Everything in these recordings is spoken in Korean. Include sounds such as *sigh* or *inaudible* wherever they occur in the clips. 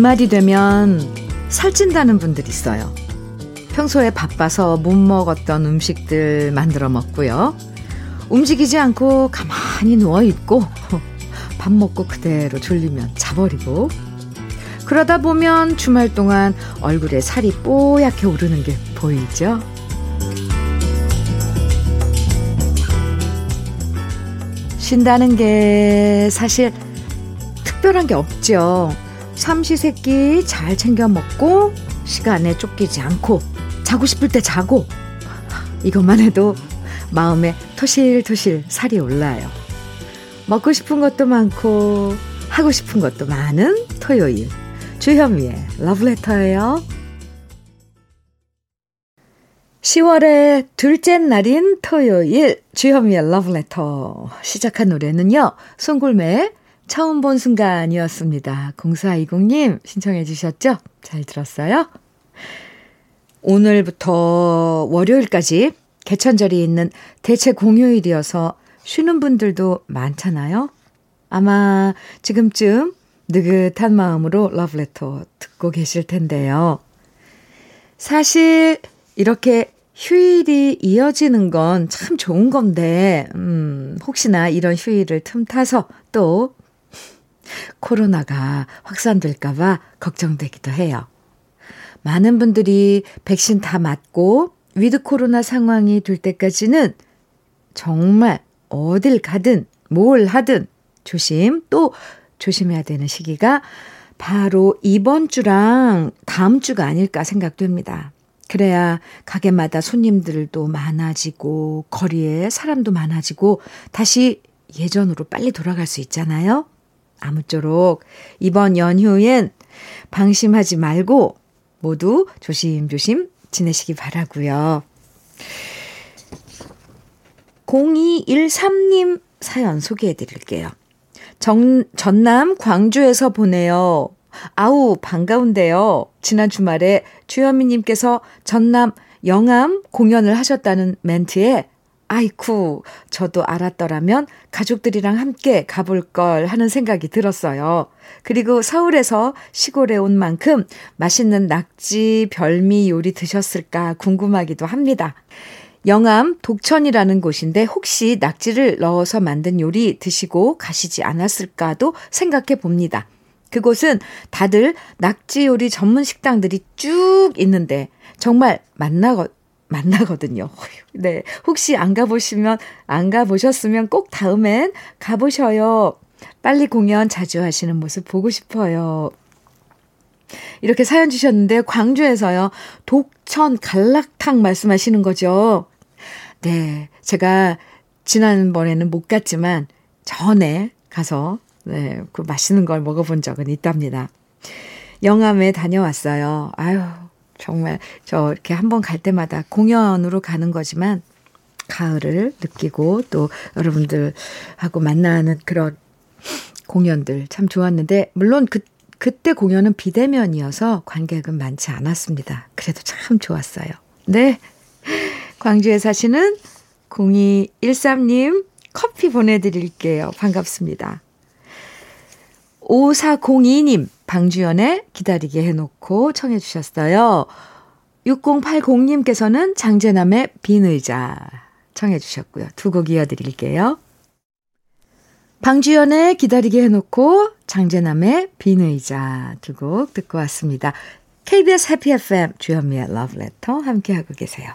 주말이 되면 살찐다는 분들 있어요. 평소에 바빠서 못 먹었던 음식들 만들어 먹고요. 움직이지 않고 가만히 누워 있고 밥 먹고 그대로 졸리면 자버리고 그러다 보면 주말 동안 얼굴에 살이 뽀얗게 오르는 게 보이죠? 쉰다는 게 사실 특별한 게 없죠. 삼시세끼 잘 챙겨 먹고 시간에 쫓기지 않고 자고 싶을 때 자고 이것만 해도 마음에 토실토실 살이 올라요. 먹고 싶은 것도 많고 하고 싶은 것도 많은 토요일 주현미의 러브레터예요. 10월의 둘째 날인 토요일 주현미의 러브레터 시작한 노래는요. 송골매의 처음 본 순간이었습니다. 0420님 신청해 주셨죠? 잘 들었어요? 오늘부터 월요일까지 개천절이 있는 대체 공휴일이어서 쉬는 분들도 많잖아요. 아마 지금쯤 느긋한 마음으로 러브레터 듣고 계실 텐데요. 사실 이렇게 휴일이 이어지는 건 참 좋은 건데, 음, 혹시나 이런 휴일을 틈타서 또 코로나가 확산될까봐 걱정되기도 해요. 많은 분들이 백신 다 맞고 위드 코로나 상황이 될 때까지는 정말 어딜 가든 뭘 하든 조심 또 조심해야 되는 시기가 바로 이번 주랑 다음 주가 아닐까 생각됩니다. 그래야 가게마다 손님들도 많아지고 거리에 사람도 많아지고 다시 예전으로 빨리 돌아갈 수 있잖아요. 아무쪼록 이번 연휴엔 방심하지 말고 모두 조심조심 지내시기 바라고요. 0213님 사연 소개해 드릴게요. 정, 전남 광주에서 보내요. 아우, 반가운데요. 지난 주말에 주현미님께서 전남 영암 공연을 하셨다는 멘트에 아이쿠, 저도 알았더라면 가족들이랑 함께 가볼 걸 하는 생각이 들었어요. 그리고 서울에서 시골에 온 만큼 맛있는 낙지 별미 요리 드셨을까 궁금하기도 합니다. 영암 독천이라는 곳인데 혹시 낙지를 넣어서 만든 요리 드시고 가시지 않았을까도 생각해 봅니다. 그곳은 다들 낙지 요리 전문 식당들이 쭉 있는데 정말 만나거 만나거든요. *laughs* 네. 혹시 안 가보시면, 안 가보셨으면 꼭 다음엔 가보셔요. 빨리 공연 자주 하시는 모습 보고 싶어요. 이렇게 사연 주셨는데, 광주에서요, 독천 갈락탕 말씀하시는 거죠. 네. 제가 지난번에는 못 갔지만, 전에 가서, 네, 그 맛있는 걸 먹어본 적은 있답니다. 영암에 다녀왔어요. 아유, 정말 저 이렇게 한 번 갈 때마다 공연으로 가는 거지만 가을을 느끼고 또 여러분들하고 만나는 그런 공연들 참 좋았는데 물론 그 그때 공연은 비대면이어서 관객은 많지 않았습니다. 그래도 참 좋았어요. 네. 광주에 사시는 0213님 커피 보내드릴게요. 반갑습니다. 5402님 방주연의 기다리게 해놓고 청해 주셨어요. 6080님께서는 장재남의 빈 의자 청해 주셨고요. 두 곡 이어드릴게요. 방주연의 기다리게 해놓고 장재남의 빈 의자 두 곡 듣고 왔습니다. KBS 해피 FM 주현미의 러브레터 함께하고 계세요.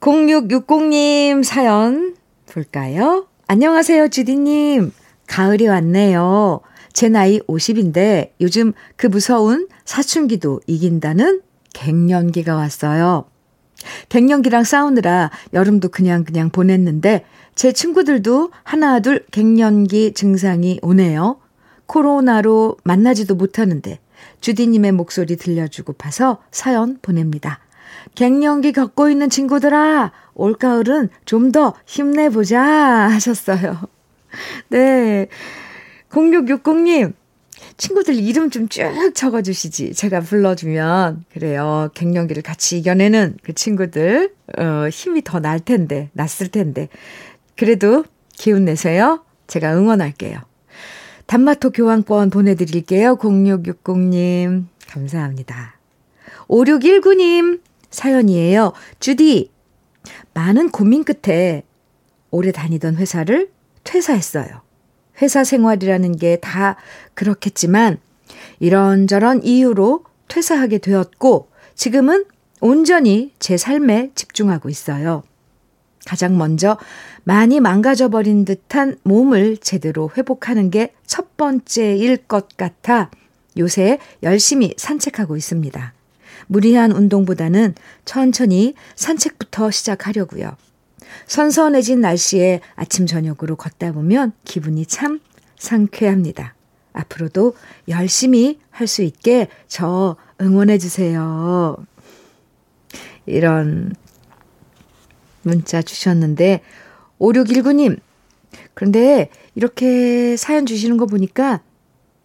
0660님 사연 볼까요? 안녕하세요, 주디님. 가을이 왔네요. 제 나이 50인데 요즘 그 무서운 사춘기도 이긴다는 갱년기가 왔어요. 갱년기랑 싸우느라 여름도 그냥 그냥 보냈는데 제 친구들도 하나둘 갱년기 증상이 오네요. 코로나로 만나지도 못하는데 주디님의 목소리 들려주고 파서 사연 보냅니다. 갱년기 겪고 있는 친구들아, 올가을은 좀 더 힘내보자 하셨어요. *laughs* 네. 0660님, 친구들 이름 좀 쭉 적어주시지. 제가 불러주면, 그래요. 갱년기를 같이 이겨내는 그 친구들, 어, 힘이 더 날 텐데, 났을 텐데. 그래도 기운 내세요. 제가 응원할게요. 단마토 교환권 보내드릴게요. 0660님. 감사합니다. 5619님 사연이에요. 주디, 많은 고민 끝에 오래 다니던 회사를 퇴사했어요. 회사 생활이라는 게 다 그렇겠지만 이런저런 이유로 퇴사하게 되었고 지금은 온전히 제 삶에 집중하고 있어요. 가장 먼저 많이 망가져버린 듯한 몸을 제대로 회복하는 게 첫 번째일 것 같아 요새 열심히 산책하고 있습니다. 무리한 운동보다는 천천히 산책부터 시작하려고요. 선선해진 날씨에 아침 저녁으로 걷다 보면 기분이 참 상쾌합니다. 앞으로도 열심히 할 수 있게 저 응원해 주세요. 이런 문자 주셨는데 5619님 그런데 이렇게 사연 주시는 거 보니까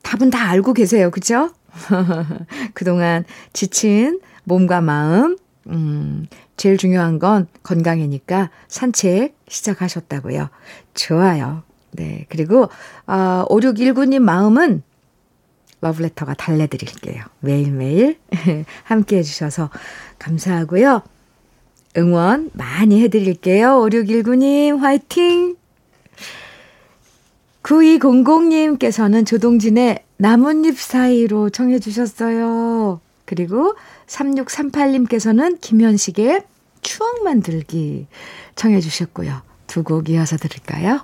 답은 다 알고 계세요. 그죠? *laughs* 그동안 지친 몸과 마음, 음, 제일 중요한 건 건강이니까 산책 시작하셨다고요. 좋아요. 네. 그리고, 어, 5619님 마음은 러브레터가 달래드릴게요. 매일매일 *laughs* 함께 해주셔서 감사하고요. 응원 많이 해드릴게요. 5619님, 화이팅! 9200님께서는 조동진의 나뭇잎 사이로 청해 주셨어요. 그리고 3638님께서는 김현식의 추억 만들기 청해 주셨고요. 두 곡 이어서 들을까요?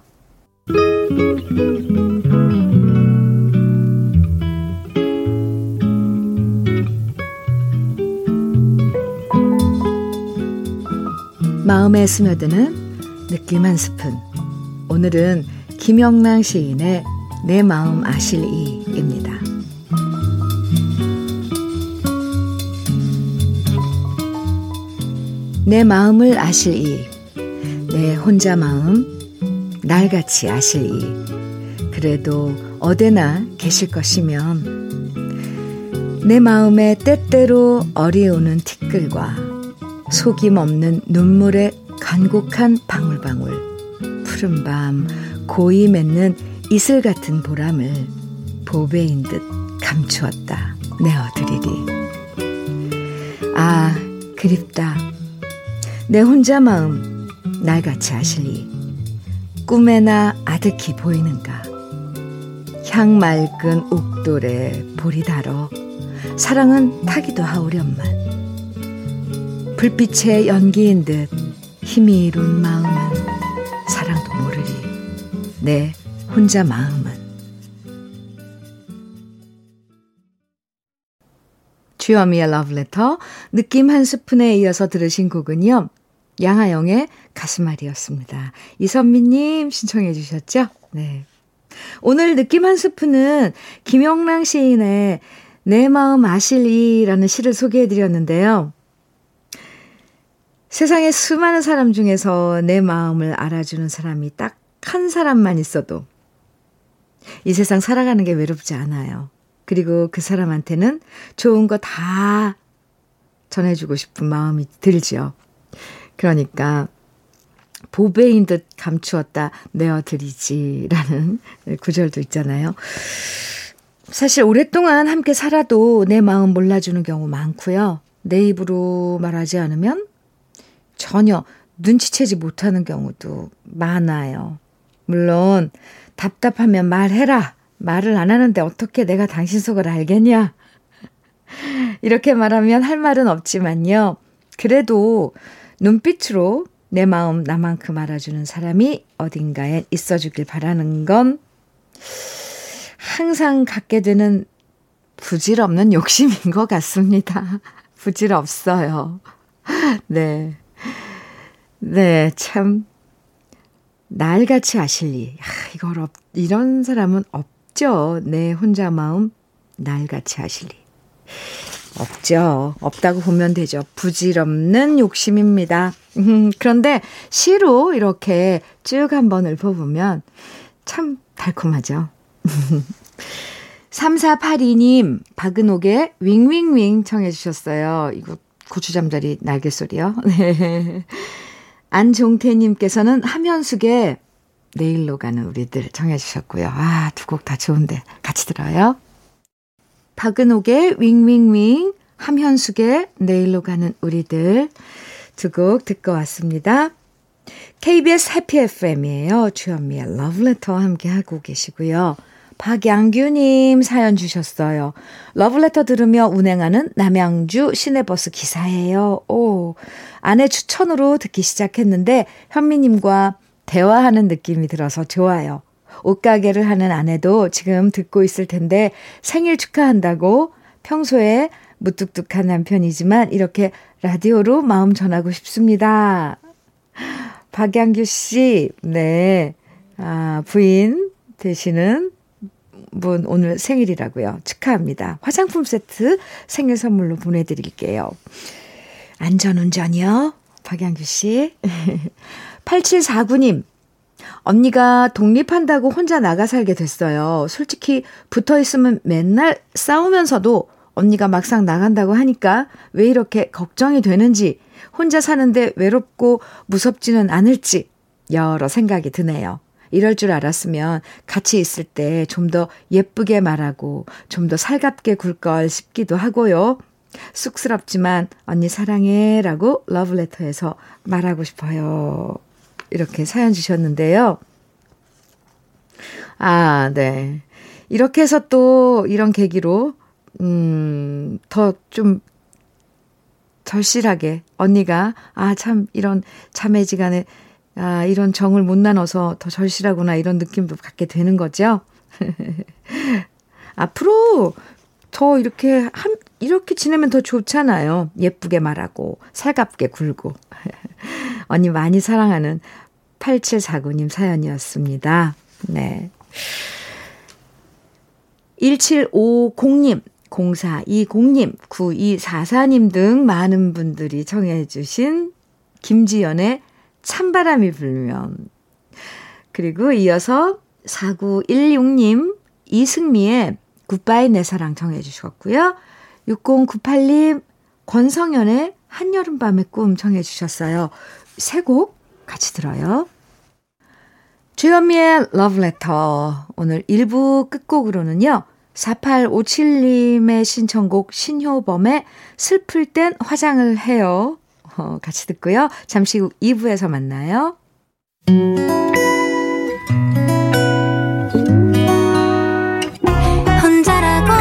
마음에 스며드는 느낌 한 스푼. 오늘은 김영랑 시인의 내 마음 아실 이입니다. 내 마음을 아실 이, 내 혼자 마음, 날같이 아실 이, 그래도 어디나 계실 것이면, 내 마음에 때때로 어리우는 티끌과 속임 없는 눈물의 간곡한 방울방울, 푸른 밤 고이 맺는 이슬 같은 보람을 보배인 듯 감추었다 내어드리리. 아, 그립다. 내 혼자 마음 날같이 하실리. 꿈에나 아득히 보이는가. 향 맑은 옥돌에 볼이 달어 사랑은 타기도 하오련만. 불빛의 연기인 듯 힘이 이룬 마음은 사랑도 모르리. 내 혼자 마음은 주여미의 러브레터 느낌 한 스푼에 이어서 들으신 곡은요. 양하영의 가슴앓이였습니다. 이선미님 신청해 주셨죠? 네. 오늘 느낌 한 스푼은 김영랑 시인의 내 마음 아실이라는 시를 소개해 드렸는데요. 세상에 수많은 사람 중에서 내 마음을 알아주는 사람이 딱 한 사람만 있어도 이 세상 살아가는 게 외롭지 않아요. 그리고 그 사람한테는 좋은 거 다 전해주고 싶은 마음이 들지요. 그러니까 보배인 듯 감추었다 내어드리지라는 구절도 있잖아요. 사실 오랫동안 함께 살아도 내 마음 몰라주는 경우 많고요. 내 입으로 말하지 않으면 전혀 눈치채지 못하는 경우도 많아요. 물론 답답하면 말해라. 말을 안 하는데 어떻게 내가 당신 속을 알겠냐? 이렇게 말하면 할 말은 없지만요. 그래도 눈빛으로 내 마음 나만큼 알아주는 사람이 어딘가에 있어 주길 바라는 건 항상 갖게 되는 부질없는 *laughs* 욕심인 것 같습니다. *laughs* 부질없어요. *laughs* 네. 네, 참, 날같이 아실리. 아, 이걸 없, 이런 사람은 없죠. 내 혼자 마음, 날같이 아실리. 없죠. 없다고 보면 되죠. 부질없는 욕심입니다. 음, 그런데 시로 이렇게 쭉 한번 읊어보면 참 달콤하죠. *laughs* 3482님, 박은옥의 윙윙윙 청해주셨어요. 이거 고추잠자리 날개소리요. *laughs* 네. 안종태님께서는 함현숙의 내일로 가는 우리들 청해주셨고요. 아, 두 곡 다 좋은데 같이 들어요. 박은옥의 윙윙윙, 함현숙의 내일로 가는 우리들 두 곡 듣고 왔습니다. KBS 해피 FM이에요. 주현미의 러브레터와 함께하고 계시고요. 박양규님 사연 주셨어요. 러브레터 들으며 운행하는 남양주 시내버스 기사예요. 오, 아내 추천으로 듣기 시작했는데 현미님과 대화하는 느낌이 들어서 좋아요. 옷가게를 하는 아내도 지금 듣고 있을 텐데 생일 축하한다고 평소에 무뚝뚝한 남편이지만 이렇게 라디오로 마음 전하고 싶습니다. 박양규 씨, 네. 아, 부인 되시는 분 오늘 생일이라고요. 축하합니다. 화장품 세트 생일 선물로 보내드릴게요. 안전운전이요. 박양규 씨. *laughs* 8749님. 언니가 독립한다고 혼자 나가 살게 됐어요. 솔직히 붙어 있으면 맨날 싸우면서도 언니가 막상 나간다고 하니까 왜 이렇게 걱정이 되는지, 혼자 사는데 외롭고 무섭지는 않을지 여러 생각이 드네요. 이럴 줄 알았으면 같이 있을 때 좀 더 예쁘게 말하고 좀 더 살갑게 굴 걸 싶기도 하고요. 쑥스럽지만 언니 사랑해 라고 러브레터에서 말하고 싶어요. 이렇게 사연 주셨는데요. 아, 네. 이렇게 해서 또 이런 계기로, 음, 더 좀 절실하게 언니가, 아, 참, 이런 자매지간에, 아, 이런 정을 못 나눠서 더 절실하구나, 이런 느낌도 갖게 되는 거죠. *laughs* 앞으로 더 이렇게 한, 이렇게 지내면 더 좋잖아요. 예쁘게 말하고, 살갑게 굴고. *laughs* 언니 많이 사랑하는 8749님 사연이었습니다. 네. 1750님, 0420님, 9244님 등 많은 분들이 청해주신 김지연의 찬바람이 불면. 그리고 이어서 4916님, 이승미의 굿바이 내 사랑 청해주셨고요. 6098님, 권성현의 한여름밤의 꿈 청해주셨어요. 세 곡 같이 들어요. 주현미의 러브레터. 오늘 1부 끝곡으로는요. 4857님의 신청곡 신효범의 슬플 땐 화장을 해요. 어, 같이 듣고요. 잠시 후 2부에서 만나요. 혼자라고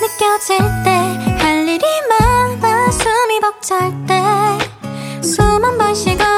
느껴질 때 할 일이 많아 숨이 벅찰 때숨한번 쉬고 아침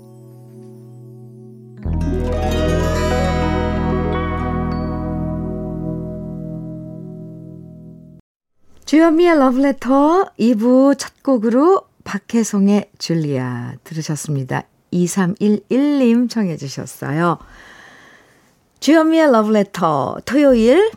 주현미의 러브레터 2부 첫 곡으로 박혜송의 줄리아 들으셨습니다. 2311님 청해 주셨어요. 주현미의 러브레터 토요일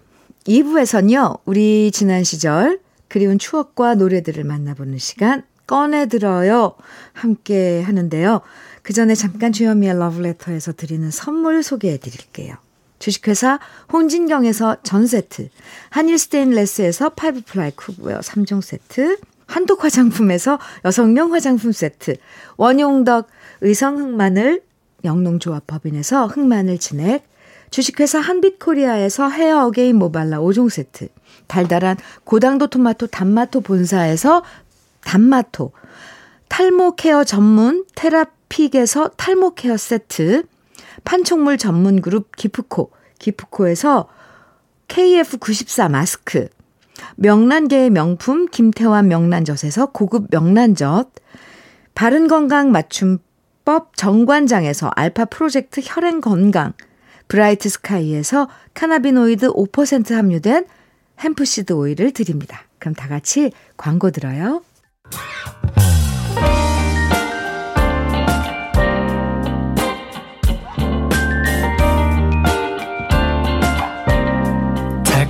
2부에서는요. 우리 지난 시절 그리운 추억과 노래들을 만나보는 시간 꺼내 들어요. 함께 하는데요. 그 전에 잠깐 주현미의 러브레터에서 드리는 선물 소개해 드릴게요. 주식회사 홍진경에서 전 세트, 한일 스테인레스에서 five ply cookware 3종 세트, 한독 화장품에서 여성용 화장품 세트, 원용덕 의성 흑마늘 영농조합 법인에서 흑마늘 진액, 주식회사 한빛코리아에서 헤어 어게인 모발라 5종 세트, 달달한 고당도 토마토 단마토 본사에서 단마토, 탈모 케어 전문 테라픽에서 탈모 케어 세트, 판촉물 전문 그룹 기프코, 기프코에서 KF94 마스크, 명란계의 명품 김태환 명란젓에서 고급 명란젓, 바른건강 맞춤법 정관장에서 알파 프로젝트 혈행 건강, 브라이트 스카이에서 칸나비노이드 5% 함유된 hemp seed 오일을 드립니다. 그럼 다 같이 광고 들어요.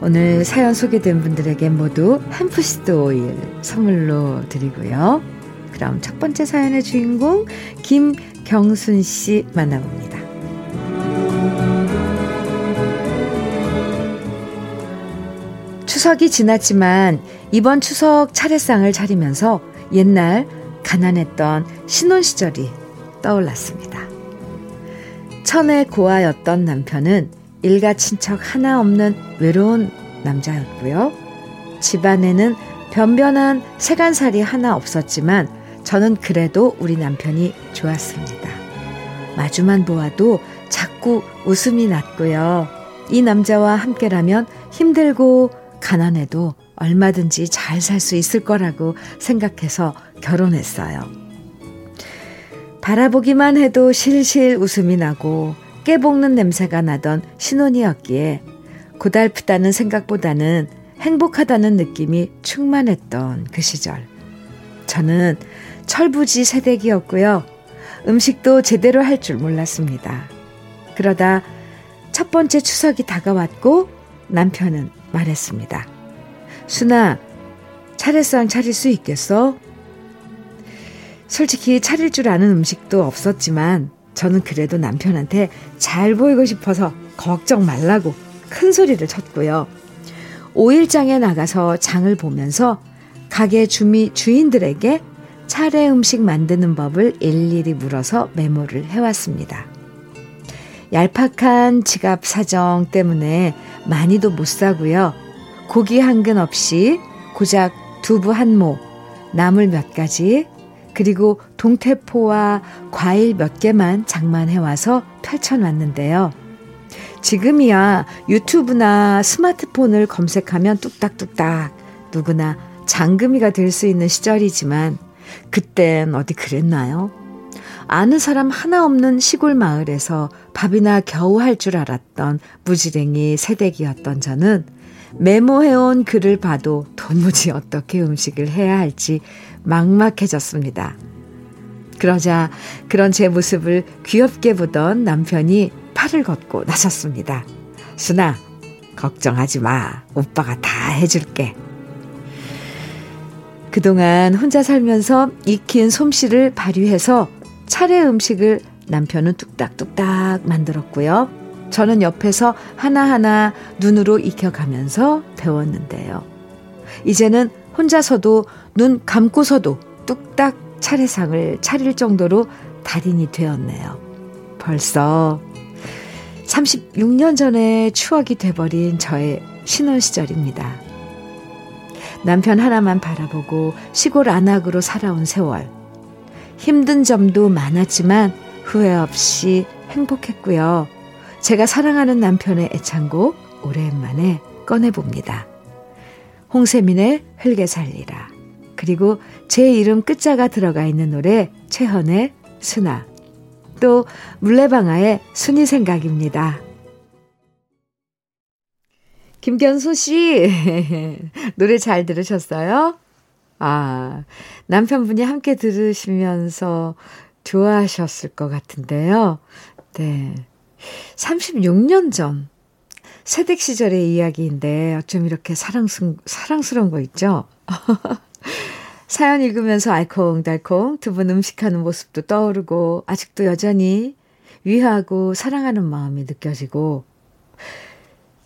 오늘 사연 소개된 분들에게 모두 햄프시드 오일 선물로 드리고요. 그럼 첫 번째 사연의 주인공 김경순 씨 만나봅니다. 추석이 지났지만 이번 추석 차례상을 차리면서 옛날 가난했던 신혼 시절이 떠올랐습니다. 천의 고아였던 남편은 일가 친척 하나 없는 외로운 남자였고요. 집안에는 변변한 세간살이 하나 없었지만 저는 그래도 우리 남편이 좋았습니다. 마주만 보아도 자꾸 웃음이 났고요. 이 남자와 함께라면 힘들고 가난해도 얼마든지 잘 살 수 있을 거라고 생각해서 결혼했어요. 바라보기만 해도 실실 웃음이 나고 깨 볶는 냄새가 나던 신혼이었기에 고달프다는 생각보다는 행복하다는 느낌이 충만했던 그 시절. 저는 철부지 세대기였고요. 음식도 제대로 할 줄 몰랐습니다. 그러다 첫 번째 추석이 다가왔고 남편은 말했습니다. 순아, 차례상 차릴 수 있겠어? 솔직히 차릴 줄 아는 음식도 없었지만 저는 그래도 남편한테 잘 보이고 싶어서 걱정 말라고 큰 소리를 쳤고요. 5일장에 나가서 장을 보면서 가게 주미 주인들에게 차례 음식 만드는 법을 일일이 물어서 메모를 해왔습니다. 얄팍한 지갑 사정 때문에 많이도 못 사고요. 고기 한 근 없이 고작 두부 한 모, 나물 몇 가지, 그리고 동태포와 과일 몇 개만 장만해 와서 펼쳐놨는데요. 지금이야 유튜브나 스마트폰을 검색하면 뚝딱뚝딱 누구나 장금이가 될 수 있는 시절이지만 그땐 어디 그랬나요? 아는 사람 하나 없는 시골 마을에서 밥이나 겨우 할 줄 알았던 무지랭이 새댁이었던 저는 메모해온 글을 봐도 도무지 어떻게 음식을 해야 할지 막막해졌습니다. 그러자 그런 제 모습을 귀엽게 보던 남편이 팔을 걷고 나섰습니다. 순아, 걱정하지 마. 오빠가 다 해줄게. 그동안 혼자 살면서 익힌 솜씨를 발휘해서 차례 음식을 남편은 뚝딱뚝딱 만들었고요. 저는 옆에서 하나하나 눈으로 익혀가면서 배웠는데요. 이제는 혼자서도 눈 감고서도 뚝딱 차례상을 차릴 정도로 달인이 되었네요. 벌써 36년 전에 추억이 돼버린 저의 신혼 시절입니다. 남편 하나만 바라보고 시골 안악으로 살아온 세월. 힘든 점도 많았지만 후회 없이 행복했고요. 제가 사랑하는 남편의 애창곡 오랜만에 꺼내봅니다. 홍세민의 흙에 살리라. 그리고 제 이름 끝자가 들어가 있는 노래 최헌의 순아. 또 물레방아의 순이 생각입니다. 김견수 씨, *laughs* 노래 잘 들으셨어요? 아, 남편분이 함께 들으시면서 좋아하셨을 것 같은데요. 네. 36년 전 새댁 시절의 이야기인데 어쩜 이렇게 사랑스, 사랑스러운 거 있죠? *laughs* 사연 읽으면서 알콩달콩 두 분 음식하는 모습도 떠오르고 아직도 여전히 위하고 사랑하는 마음이 느껴지고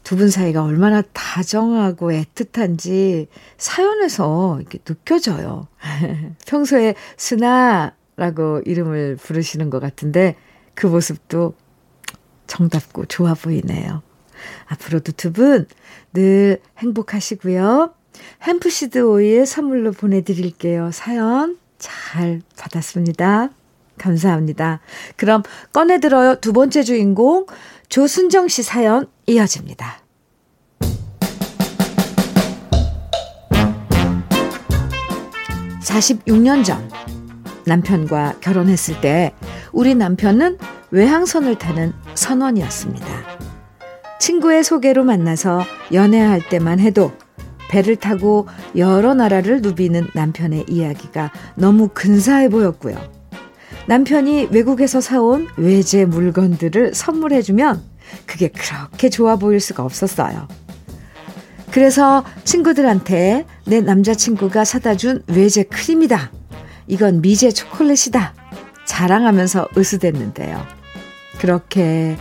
두 분 사이가 얼마나 다정하고 애틋한지 사연에서 이렇게 느껴져요. *laughs* 평소에 스나라고 이름을 부르시는 것 같은데 그 모습도 정답고 좋아 보이네요. 앞으로도 두 분 늘 행복하시고요. 햄프시드 오일 선물로 보내드릴게요. 사연 잘 받았습니다. 감사합니다. 그럼 꺼내들어요. 두 번째 주인공 조순정 씨 사연 이어집니다. 46년 전 남편과 결혼했을 때 우리 남편은 외항선을 타는 선원이었습니다. 친구의 소개로 만나서 연애할 때만 해도 배를 타고 여러 나라를 누비는 남편의 이야기가 너무 근사해 보였고요. 남편이 외국에서 사온 외제 물건들을 선물해주면 그게 그렇게 좋아 보일 수가 없었어요. 그래서 친구들한테 내 남자친구가 사다 준 외제 크림이다. 이건 미제 초콜릿이다. 자랑하면서 으스댔는데요. 그렇게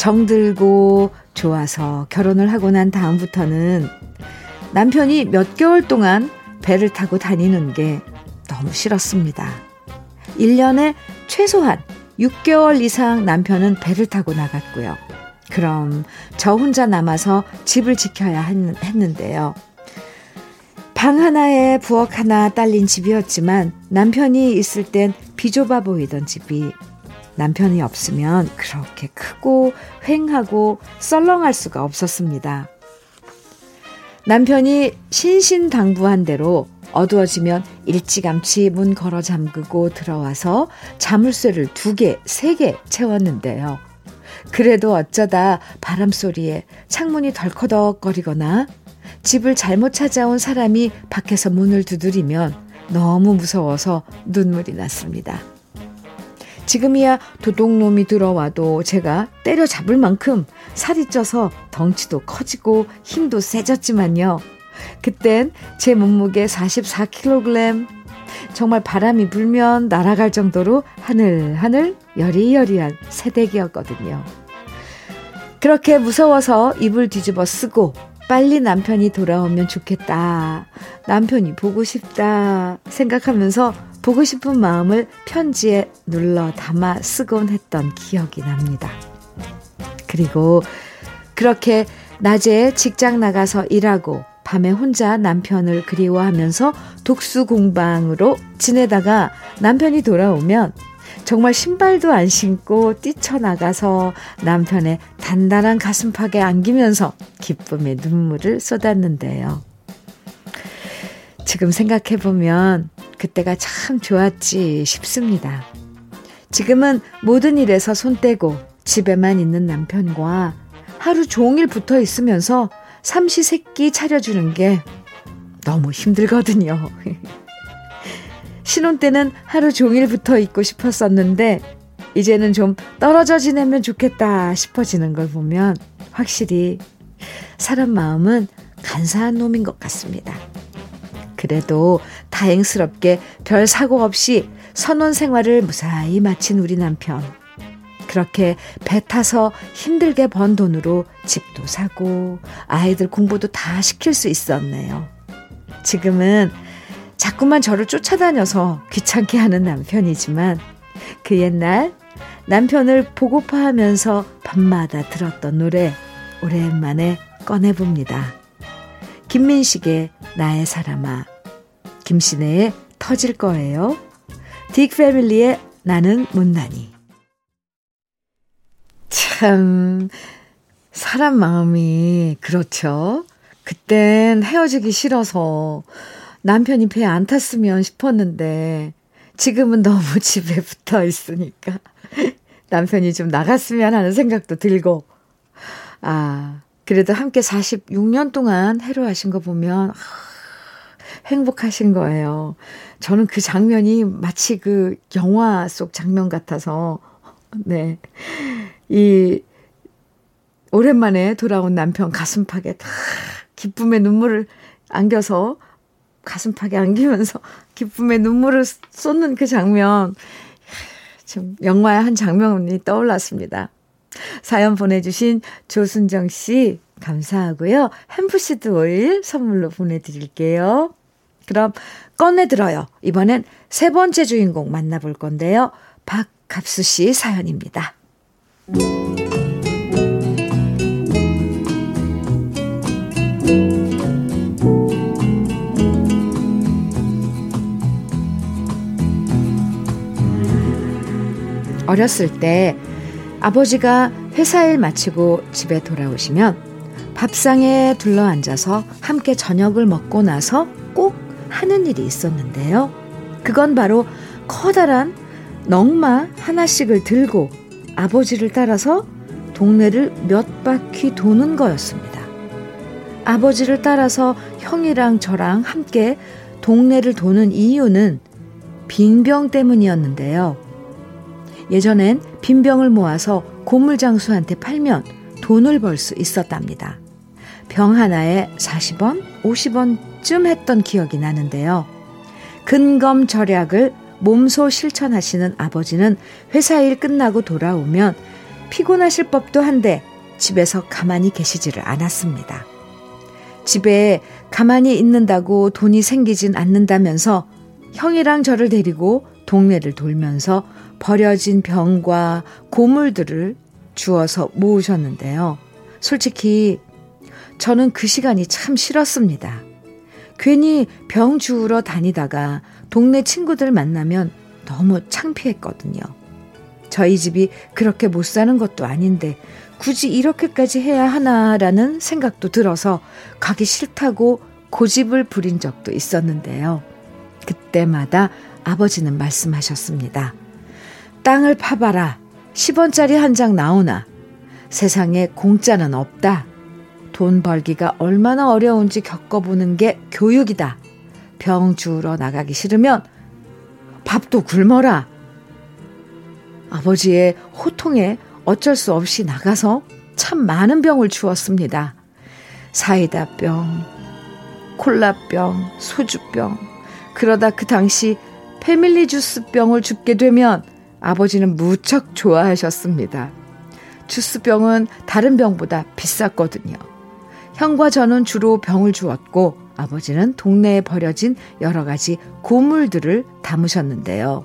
정들고 좋아서 결혼을 하고 난 다음부터는 남편이 몇 개월 동안 배를 타고 다니는 게 너무 싫었습니다. 1년에 최소한 6개월 이상 남편은 배를 타고 나갔고요. 그럼 저 혼자 남아서 집을 지켜야 했는데요. 방 하나에 부엌 하나 딸린 집이었지만 남편이 있을 땐 비좁아 보이던 집이 남편이 없으면 그렇게 크고 휑하고 썰렁할 수가 없었습니다. 남편이 신신당부한 대로 어두워지면 일찌감치 문 걸어 잠그고 들어와서 자물쇠를 두 개, 세 개 채웠는데요. 그래도 어쩌다 바람 소리에 창문이 덜커덕거리거나 집을 잘못 찾아온 사람이 밖에서 문을 두드리면 너무 무서워서 눈물이 났습니다. 지금이야 도둑놈이 들어와도 제가 때려잡을 만큼 살이 쪄서 덩치도 커지고 힘도 세졌지만요. 그땐 제 몸무게 44kg, 정말 바람이 불면 날아갈 정도로 하늘하늘 여리여리한 새댁이었거든요. 그렇게 무서워서 입을 뒤집어 쓰고 빨리 남편이 돌아오면 좋겠다. 남편이 보고 싶다. 생각하면서 보고 싶은 마음을 편지에 눌러 담아 쓰곤 했던 기억이 납니다. 그리고 그렇게 낮에 직장 나가서 일하고 밤에 혼자 남편을 그리워하면서 독수 공방으로 지내다가 남편이 돌아오면 정말 신발도 안 신고 뛰쳐나가서 남편의 단단한 가슴팍에 안기면서 기쁨의 눈물을 쏟았는데요. 지금 생각해보면 그때가 참 좋았지 싶습니다. 지금은 모든 일에서 손 떼고 집에만 있는 남편과 하루 종일 붙어 있으면서 삼시세끼 차려주는 게 너무 힘들거든요. *laughs* 신혼 때는 하루 종일 붙어 있고 싶었었는데, 이제는 좀 떨어져 지내면 좋겠다 싶어지는 걸 보면 확실히 사람 마음은 간사한 놈인 것 같습니다. 그래도 다행스럽게 별 사고 없이 선원 생활을 무사히 마친 우리 남편. 그렇게 배 타서 힘들게 번 돈으로 집도 사고 아이들 공부도 다 시킬 수 있었네요. 지금은 자꾸만 저를 쫓아다녀서 귀찮게 하는 남편이지만 그 옛날 남편을 보고파 하면서 밤마다 들었던 노래 오랜만에 꺼내봅니다. 김민식의 나의 사람아, 김신혜의 터질 거예요. 딕 패밀리의 나는 못나니. 참, 사람 마음이 그렇죠. 그땐 헤어지기 싫어서 남편이 배 안 탔으면 싶었는데 지금은 너무 *laughs* 집에 붙어 있으니까 *laughs* 남편이 좀 나갔으면 하는 생각도 들고 아 그래도 함께 46년 동안 해로하신 거 보면 아, 행복하신 거예요. 저는 그 장면이 마치 그 영화 속 장면 같아서 네. 이 오랜만에 돌아온 남편 가슴팍에 다 기쁨의 눈물을 안겨서 가슴팍에 안기면서 *laughs* 기쁨의 눈물을 쏟는 그 장면 좀 영화의 한 장면이 떠올랐습니다. 사연 보내주신 조순정 씨 감사하고요. 햄프시드 오일 선물로 보내드릴게요. 그럼 꺼내들어요. 이번엔 세 번째 주인공 만나볼 건데요. 박갑수 씨 사연입니다. 어렸을 때 아버지가 회사 일 마치고 집에 돌아오시면 밥상에 둘러 앉아서 함께 저녁을 먹고 나서 꼭 하는 일이 있었는데요. 그건 바로 커다란 넝마 하나씩을 들고 아버지를 따라서 동네를 몇 바퀴 도는 거였습니다. 아버지를 따라서 형이랑 저랑 함께 동네를 도는 이유는 빈병 때문이었는데요. 예전엔 빈병을 모아서 고물장수한테 팔면 돈을 벌 수 있었답니다. 병 하나에 40원, 50원쯤 했던 기억이 나는데요. 근검 절약을 몸소 실천하시는 아버지는 회사 일 끝나고 돌아오면 피곤하실 법도 한데 집에서 가만히 계시지를 않았습니다. 집에 가만히 있는다고 돈이 생기진 않는다면서 형이랑 저를 데리고 동네를 돌면서 버려진 병과 고물들을 주어서 모으셨는데요. 솔직히 저는 그 시간이 참 싫었습니다. 괜히 병 주우러 다니다가 동네 친구들 만나면 너무 창피했거든요. 저희 집이 그렇게 못 사는 것도 아닌데 굳이 이렇게까지 해야 하나라는 생각도 들어서 가기 싫다고 고집을 부린 적도 있었는데요. 그때마다 아버지는 말씀하셨습니다. 땅을 파봐라. 10원짜리 한 장 나오나. 세상에 공짜는 없다. 돈 벌기가 얼마나 어려운지 겪어보는 게 교육이다. 병 주우러 나가기 싫으면 밥도 굶어라. 아버지의 호통에 어쩔 수 없이 나가서 참 많은 병을 주었습니다. 사이다병, 콜라병, 소주병. 그러다 그 당시 패밀리 주스병을 줍게 되면 아버지는 무척 좋아하셨습니다. 주스병은 다른 병보다 비쌌거든요. 형과 저는 주로 병을 주었고 아버지는 동네에 버려진 여러 가지 고물들을 담으셨는데요.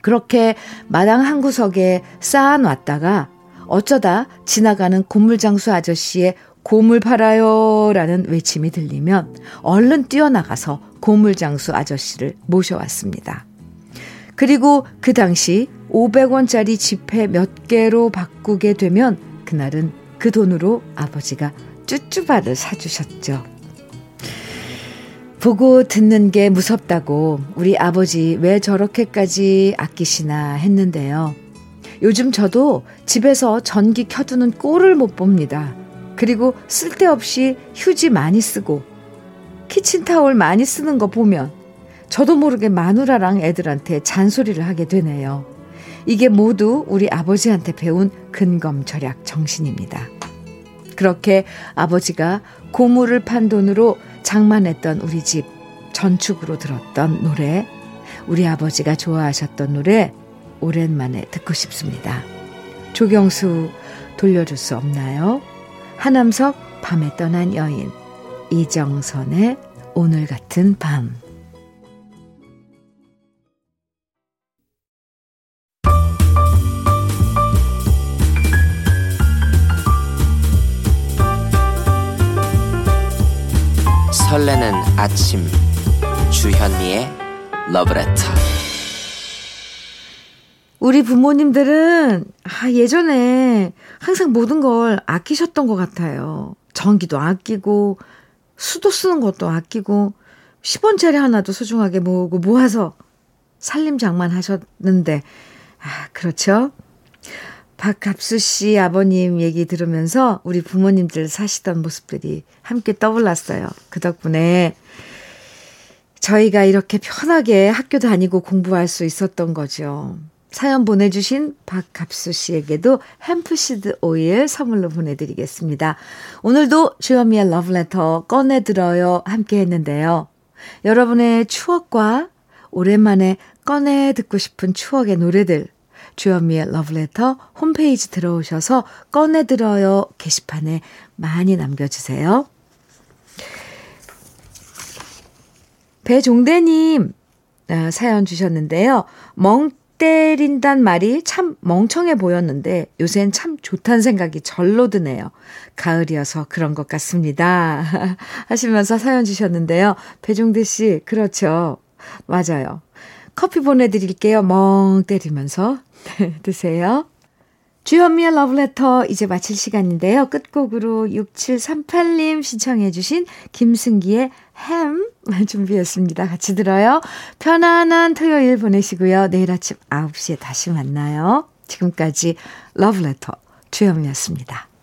그렇게 마당 한 구석에 쌓아놨다가 어쩌다 지나가는 고물장수 아저씨의 고물 팔아요 라는 외침이 들리면 얼른 뛰어나가서 고물장수 아저씨를 모셔왔습니다. 그리고 그 당시 500원짜리 지폐 몇 개로 바꾸게 되면 그날은 그 돈으로 아버지가 쭈쭈바를 사주셨죠. 보고 듣는 게 무섭다고 우리 아버지 왜 저렇게까지 아끼시나 했는데요. 요즘 저도 집에서 전기 켜두는 꼴을 못 봅니다. 그리고 쓸데없이 휴지 많이 쓰고 키친타올 많이 쓰는 거 보면 저도 모르게 마누라랑 애들한테 잔소리를 하게 되네요. 이게 모두 우리 아버지한테 배운 근검 절약 정신입니다. 그렇게 아버지가 고물을 판 돈으로 장만했던 우리 집 전축으로 들었던 노래, 우리 아버지가 좋아하셨던 노래, 오랜만에 듣고 싶습니다. 조경수 돌려줄 수 없나요? 하남석 밤에 떠난 여인, 이정선의 오늘 같은 밤. 설레는 아침 주현미의 러브레터 우리 부모님들은 아, 예전에 항상 모든 걸 아끼셨던 것 같아요. 전기도 아끼고 수도 쓰는 것도 아끼고 10원짜리 하나도 소중하게 모으고 모아서 살림 장만 하셨는데 아, 그렇죠? 박갑수 씨 아버님 얘기 들으면서 우리 부모님들 사시던 모습들이 함께 떠올랐어요. 그 덕분에 저희가 이렇게 편하게 학교 다니고 공부할 수 있었던 거죠. 사연 보내주신 박갑수 씨에게도 햄프시드 오일 선물로 보내드리겠습니다. 오늘도 주현미의 러브레터 꺼내들어요 함께 했는데요. 여러분의 추억과 오랜만에 꺼내 듣고 싶은 추억의 노래들 주현미의 러브레터 홈페이지 들어오셔서 꺼내들어요 게시판에 많이 남겨주세요. 배종대님 아, 사연 주셨는데요. 멍 때린단 말이 참 멍청해 보였는데 요새는 참 좋다는 생각이 절로 드네요. 가을이어서 그런 것 같습니다. *laughs* 하시면서 사연 주셨는데요. 배종대 씨, 그렇죠. 맞아요. 커피 보내드릴게요. 멍 때리면서. *laughs* 드세요. 주현미의 러브레터 이제 마칠 시간인데요. 끝곡으로 6738님 신청해 주신 김승기의 햄 *laughs* 준비했습니다. 같이 들어요. 편안한 토요일 보내시고요. 내일 아침 9시에 다시 만나요. 지금까지 러브레터 주현미였습니다.